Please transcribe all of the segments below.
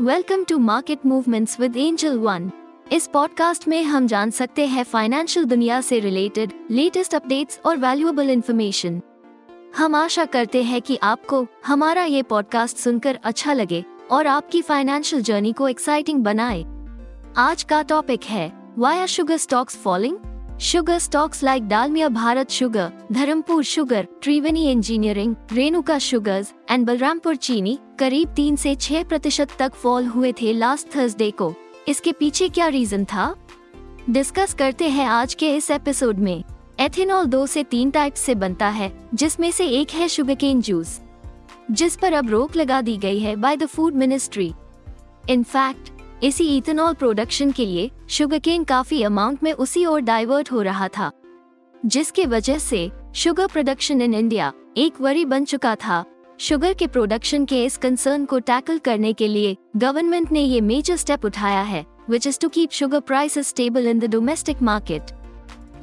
Welcome to market movements with Angel One इस podcast में हम जान सकते हैं फाइनेंशियल दुनिया से रिलेटेड लेटेस्ट अपडेट्स और वैल्यूएबल इंफॉर्मेशन हम आशा करते हैं कि आपको हमारा ये पॉडकास्ट सुनकर अच्छा लगे और आपकी फाइनेंशियल जर्नी को एक्साइटिंग बनाए। आज का टॉपिक है why are sugar stocks falling sugar stocks like Dalmia Bharat sugar Dharampur sugar Triveni engineering Renuka sugars and Balrampur Chini करीब तीन से छह प्रतिशत तक फॉल हुए थे लास्ट थर्सडे को। इसके पीछे क्या रीजन था? डिस्कस करते हैं आज के इस एपिसोड में। एथेनॉल दो से तीन टाइप से बनता है, जिसमें से एक है शुगर केन जूस जिस पर अब रोक लगा दी गई है by the food ministry in fact इसी इथेनॉल प्रोडक्शन के लिए शुगरकेन काफ़ी अमाउंट में उसी ओर डाइवर्ट हो रहा था, जिसके वजह से शुगर प्रोडक्शन इन इंडिया एक वरी बन चुका था। शुगर के प्रोडक्शन के इस कंसर्न को टैकल करने के लिए गवर्नमेंट ने ये मेजर स्टेप उठाया है which is to keep sugar prices stable in the domestic market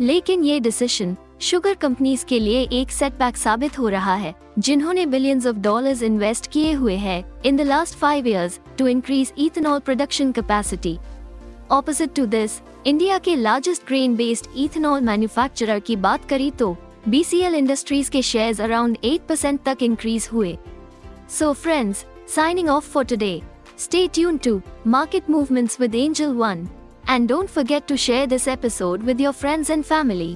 लेकिन ये डिसीज़न शुगर कंपनीज़ के लिए एक सेटबैक साबित हो रहा है, जिन्होंने बिलियंस ऑफ़ डॉलर्स इन्वेस्ट किए हुए हैं in the last five years to increase ethanol production capacity opposite to this India के largest grain based ethanol manufacturer की बात करी तो बीसीएल इंडस्ट्रीज़ के शेयर्स अराउंड 8 परसेंट तक इंक्रीज हुए. So friends signing off for today stay tune to market movements with Angel One and don't forget to share this episode with your friends and family